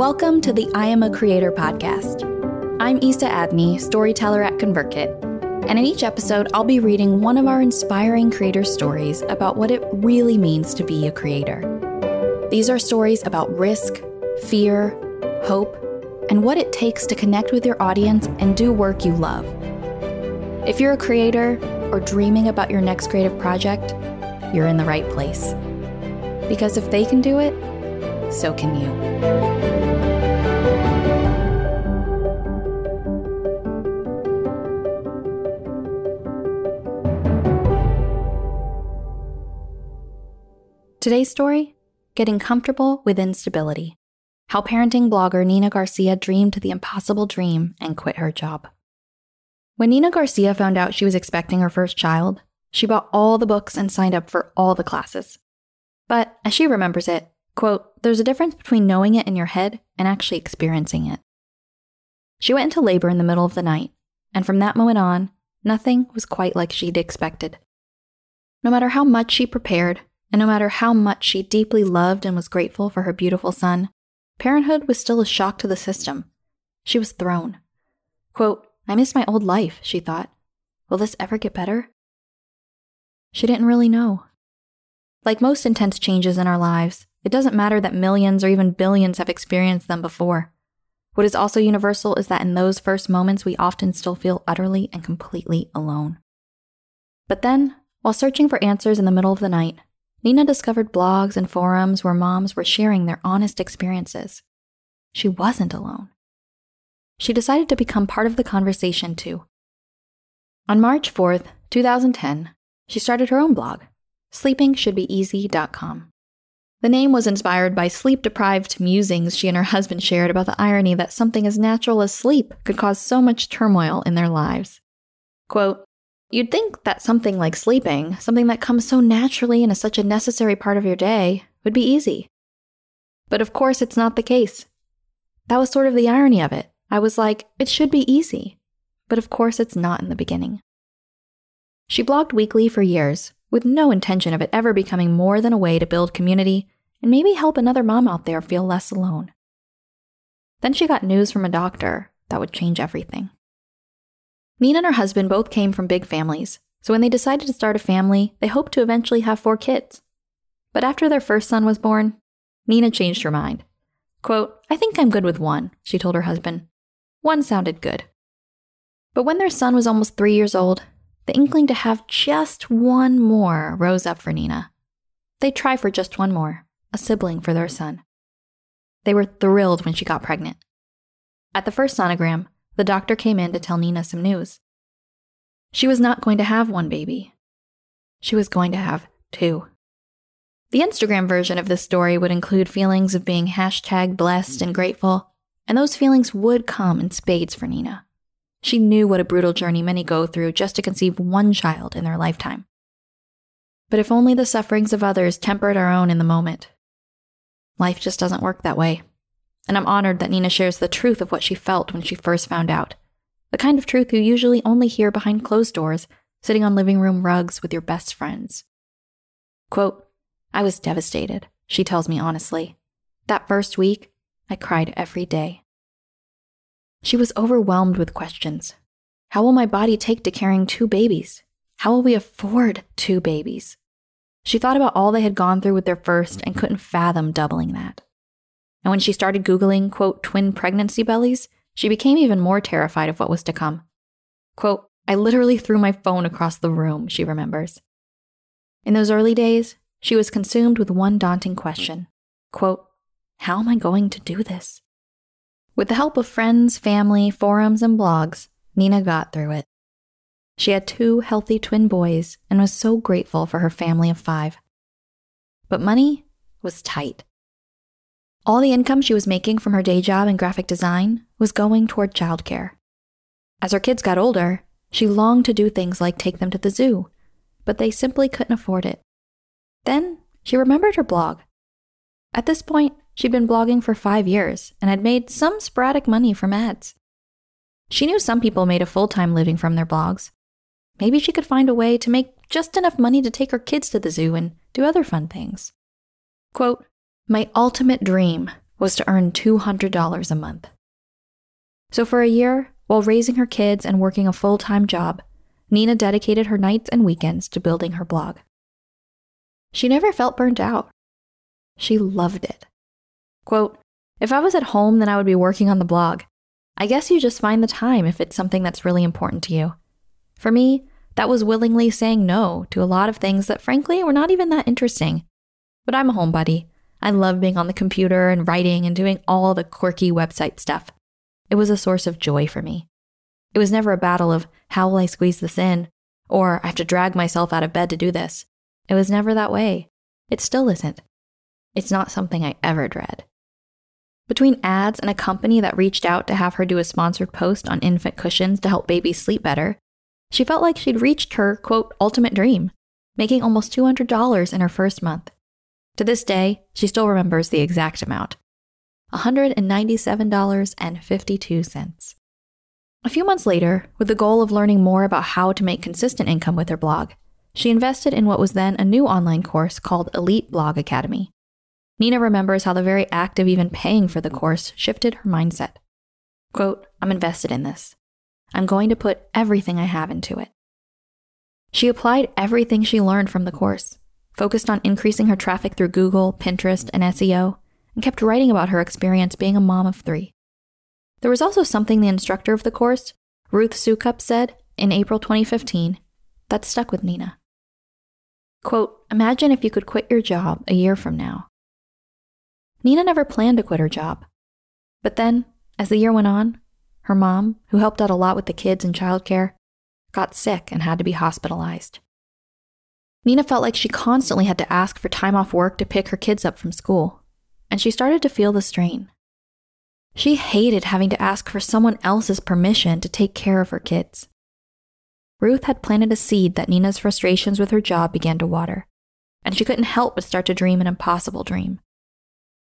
Welcome to the I Am a Creator podcast. I'm Isa Adney, storyteller at ConvertKit, and in each episode, I'll be reading one of our inspiring creator stories about what it really means to be a creator. These are stories about risk, fear, hope, and what it takes to connect with your audience and do work you love. If you're a creator or dreaming about your next creative project, you're in the right place. Because if they can do it, so can you. Today's story Getting Comfortable with Instability. How parenting blogger Nina Garcia dreamed the impossible dream and quit her job. When Nina Garcia found out she was expecting her first child, she bought all the books and signed up for all the classes. But as she remembers it, quote, there's a difference between knowing it in your head and actually experiencing it. She went into labor in the middle of the night, and from that moment on, nothing was quite like she'd expected. No matter how much she prepared, and no matter how much she deeply loved and was grateful for her beautiful son, parenthood was still a shock to the system. She was thrown. Quote, I miss my old life, she thought. Will this ever get better? She didn't really know. Like most intense changes in our lives, it doesn't matter that millions or even billions have experienced them before. What is also universal is that in those first moments, we often still feel utterly and completely alone. But then, while searching for answers in the middle of the night, Nina discovered blogs and forums where moms were sharing their honest experiences. She wasn't alone. She decided to become part of the conversation too. On March 4th, 2010, she started her own blog, sleepingshouldbeeasy.com. The name was inspired by sleep deprived musings she and her husband shared about the irony that something as natural as sleep could cause so much turmoil in their lives. Quote, You'd think that something like sleeping, something that comes so naturally and is such a necessary part of your day, would be easy. But of course, it's not the case. That was sort of the irony of it. I was like, it should be easy. But of course, it's not in the beginning. She blogged weekly for years, with no intention of it ever becoming more than a way to build community and maybe help another mom out there feel less alone. Then she got news from a doctor that would change everything. Nina and her husband both came from big families, so when they decided to start a family, they hoped to eventually have four kids. But after their first son was born, Nina changed her mind. Quote, I think I'm good with one, she told her husband. One sounded good. But when their son was almost three years old, the inkling to have just one more rose up for Nina. They'd try for just one more, a sibling for their son. They were thrilled when she got pregnant. At the first sonogram, the doctor came in to tell Nina some news. She was not going to have one baby. She was going to have two. The Instagram version of this story would include feelings of being hashtag blessed and grateful, and those feelings would come in spades for Nina. She knew what a brutal journey many go through just to conceive one child in their lifetime. But if only the sufferings of others tempered our own in the moment. Life just doesn't work that way and I'm honored that Nina shares the truth of what she felt when she first found out. The kind of truth you usually only hear behind closed doors, sitting on living room rugs with your best friends. Quote, I was devastated, she tells me honestly. That first week, I cried every day. She was overwhelmed with questions. How will my body take to carrying two babies? How will we afford two babies? She thought about all they had gone through with their first and couldn't fathom doubling that. And when she started Googling, quote, twin pregnancy bellies, she became even more terrified of what was to come. Quote, I literally threw my phone across the room, she remembers. In those early days, she was consumed with one daunting question quote, How am I going to do this? With the help of friends, family, forums, and blogs, Nina got through it. She had two healthy twin boys and was so grateful for her family of five. But money was tight. All the income she was making from her day job in graphic design was going toward childcare. As her kids got older, she longed to do things like take them to the zoo, but they simply couldn't afford it. Then she remembered her blog. At this point, she'd been blogging for five years and had made some sporadic money from ads. She knew some people made a full time living from their blogs. Maybe she could find a way to make just enough money to take her kids to the zoo and do other fun things. Quote, my ultimate dream was to earn $200 a month. So, for a year, while raising her kids and working a full time job, Nina dedicated her nights and weekends to building her blog. She never felt burnt out. She loved it. Quote, If I was at home, then I would be working on the blog. I guess you just find the time if it's something that's really important to you. For me, that was willingly saying no to a lot of things that frankly were not even that interesting. But I'm a homebody. I love being on the computer and writing and doing all the quirky website stuff. It was a source of joy for me. It was never a battle of how will I squeeze this in, or I have to drag myself out of bed to do this. It was never that way. It still isn't. It's not something I ever dread. Between ads and a company that reached out to have her do a sponsored post on infant cushions to help babies sleep better, she felt like she'd reached her, quote, ultimate dream, making almost $200 in her first month. To this day, she still remembers the exact amount $197.52. A few months later, with the goal of learning more about how to make consistent income with her blog, she invested in what was then a new online course called Elite Blog Academy. Nina remembers how the very act of even paying for the course shifted her mindset. Quote, I'm invested in this. I'm going to put everything I have into it. She applied everything she learned from the course, focused on increasing her traffic through Google, Pinterest, and SEO, and kept writing about her experience being a mom of three. There was also something the instructor of the course, Ruth Soukup, said in April 2015 that stuck with Nina. Quote, Imagine if you could quit your job a year from now. Nina never planned to quit her job. But then, as the year went on, her mom, who helped out a lot with the kids and childcare, got sick and had to be hospitalized. Nina felt like she constantly had to ask for time off work to pick her kids up from school, and she started to feel the strain. She hated having to ask for someone else's permission to take care of her kids. Ruth had planted a seed that Nina's frustrations with her job began to water, and she couldn't help but start to dream an impossible dream.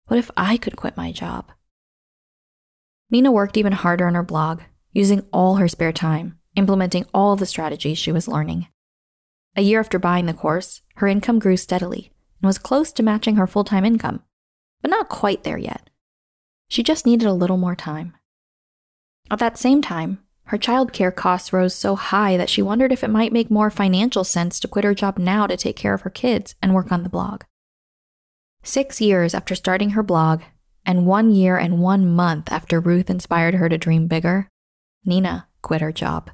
What if I could quit my job? Nina worked even harder on her blog, using all her spare time, implementing all the strategies she was learning. A year after buying the course, her income grew steadily and was close to matching her full time income, but not quite there yet. She just needed a little more time. At that same time, her childcare costs rose so high that she wondered if it might make more financial sense to quit her job now to take care of her kids and work on the blog. Six years after starting her blog, and one year and one month after Ruth inspired her to dream bigger, Nina quit her job.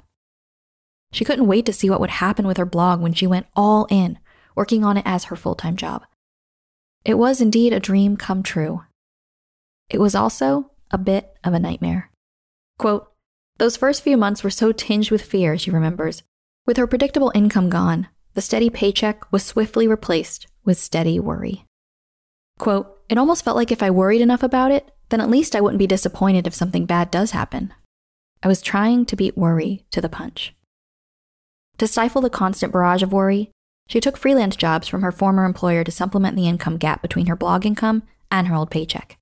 She couldn't wait to see what would happen with her blog when she went all in, working on it as her full time job. It was indeed a dream come true, it was also a bit of a nightmare. Quote, those first few months were so tinged with fear, she remembers. With her predictable income gone, the steady paycheck was swiftly replaced with steady worry. Quote, it almost felt like if I worried enough about it, then at least I wouldn't be disappointed if something bad does happen. I was trying to beat worry to the punch. To stifle the constant barrage of worry, she took freelance jobs from her former employer to supplement the income gap between her blog income and her old paycheck.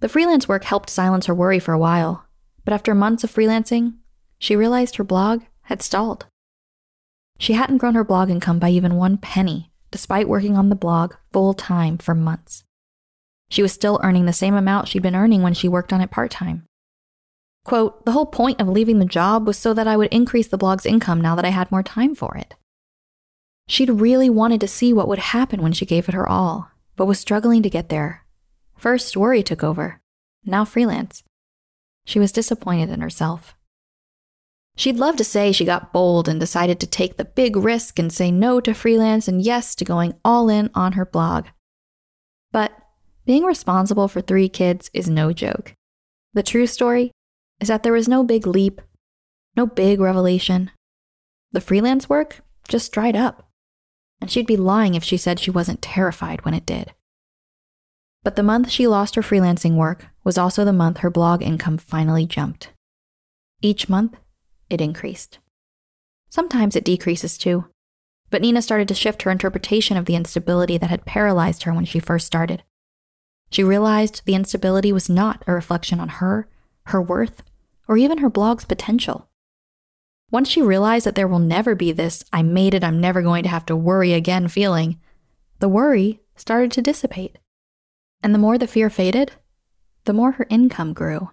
The freelance work helped silence her worry for a while, but after months of freelancing, she realized her blog had stalled. She hadn't grown her blog income by even one penny, despite working on the blog full time for months. She was still earning the same amount she'd been earning when she worked on it part time. Quote, the whole point of leaving the job was so that I would increase the blog's income now that I had more time for it. She'd really wanted to see what would happen when she gave it her all, but was struggling to get there First, worry took over, now freelance. She was disappointed in herself. She'd love to say she got bold and decided to take the big risk and say no to freelance and yes to going all in on her blog. But being responsible for three kids is no joke. The true story is that there was no big leap, no big revelation. The freelance work just dried up. And she'd be lying if she said she wasn't terrified when it did. But the month she lost her freelancing work was also the month her blog income finally jumped. Each month, it increased. Sometimes it decreases too. But Nina started to shift her interpretation of the instability that had paralyzed her when she first started. She realized the instability was not a reflection on her, her worth, or even her blog's potential. Once she realized that there will never be this, I made it, I'm never going to have to worry again feeling, the worry started to dissipate And the more the fear faded, the more her income grew.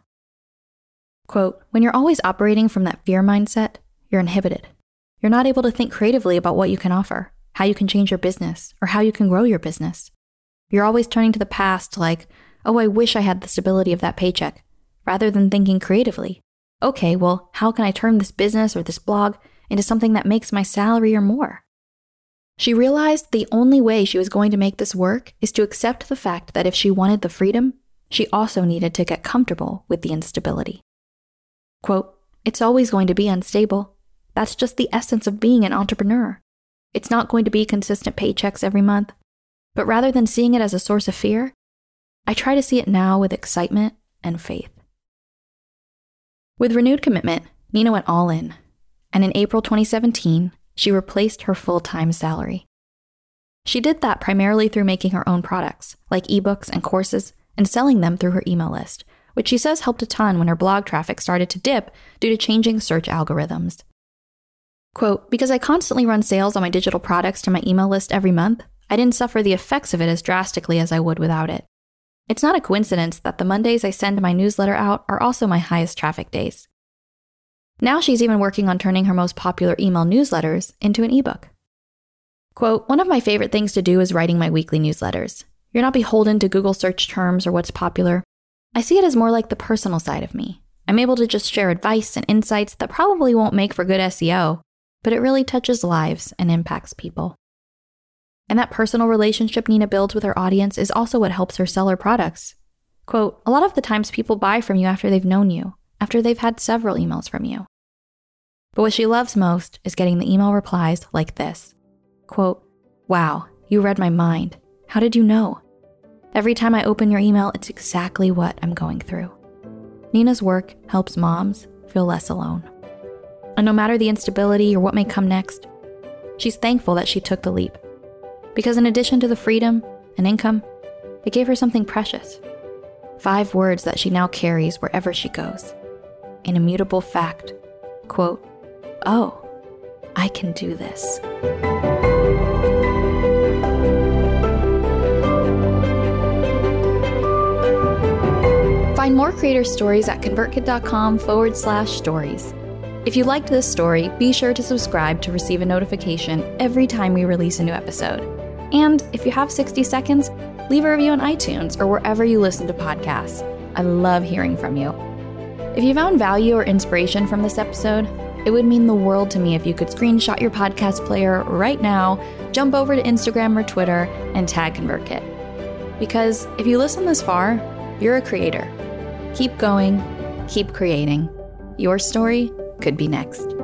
Quote When you're always operating from that fear mindset, you're inhibited. You're not able to think creatively about what you can offer, how you can change your business, or how you can grow your business. You're always turning to the past like, oh, I wish I had the stability of that paycheck, rather than thinking creatively. Okay, well, how can I turn this business or this blog into something that makes my salary or more? She realized the only way she was going to make this work is to accept the fact that if she wanted the freedom, she also needed to get comfortable with the instability. Quote, It's always going to be unstable. That's just the essence of being an entrepreneur. It's not going to be consistent paychecks every month. But rather than seeing it as a source of fear, I try to see it now with excitement and faith. With renewed commitment, Nina went all in. And in April 2017, she replaced her full time salary. She did that primarily through making her own products, like ebooks and courses, and selling them through her email list, which she says helped a ton when her blog traffic started to dip due to changing search algorithms. Quote, because I constantly run sales on my digital products to my email list every month, I didn't suffer the effects of it as drastically as I would without it. It's not a coincidence that the Mondays I send my newsletter out are also my highest traffic days. Now she's even working on turning her most popular email newsletters into an ebook. Quote, one of my favorite things to do is writing my weekly newsletters. You're not beholden to Google search terms or what's popular. I see it as more like the personal side of me. I'm able to just share advice and insights that probably won't make for good SEO, but it really touches lives and impacts people. And that personal relationship Nina builds with her audience is also what helps her sell her products. Quote, a lot of the times people buy from you after they've known you, after they've had several emails from you. But what she loves most is getting the email replies like this Quote, Wow, you read my mind. How did you know? Every time I open your email, it's exactly what I'm going through. Nina's work helps moms feel less alone. And no matter the instability or what may come next, she's thankful that she took the leap. Because in addition to the freedom and income, it gave her something precious five words that she now carries wherever she goes. An immutable fact quote, Oh, I can do this. Find more creator stories at convertkit.com forward slash stories. If you liked this story, be sure to subscribe to receive a notification every time we release a new episode. And if you have 60 seconds, leave a review on iTunes or wherever you listen to podcasts. I love hearing from you. If you found value or inspiration from this episode, it would mean the world to me if you could screenshot your podcast player right now, jump over to Instagram or Twitter, and tag ConvertKit. Because if you listen this far, you're a creator. Keep going, keep creating. Your story could be next.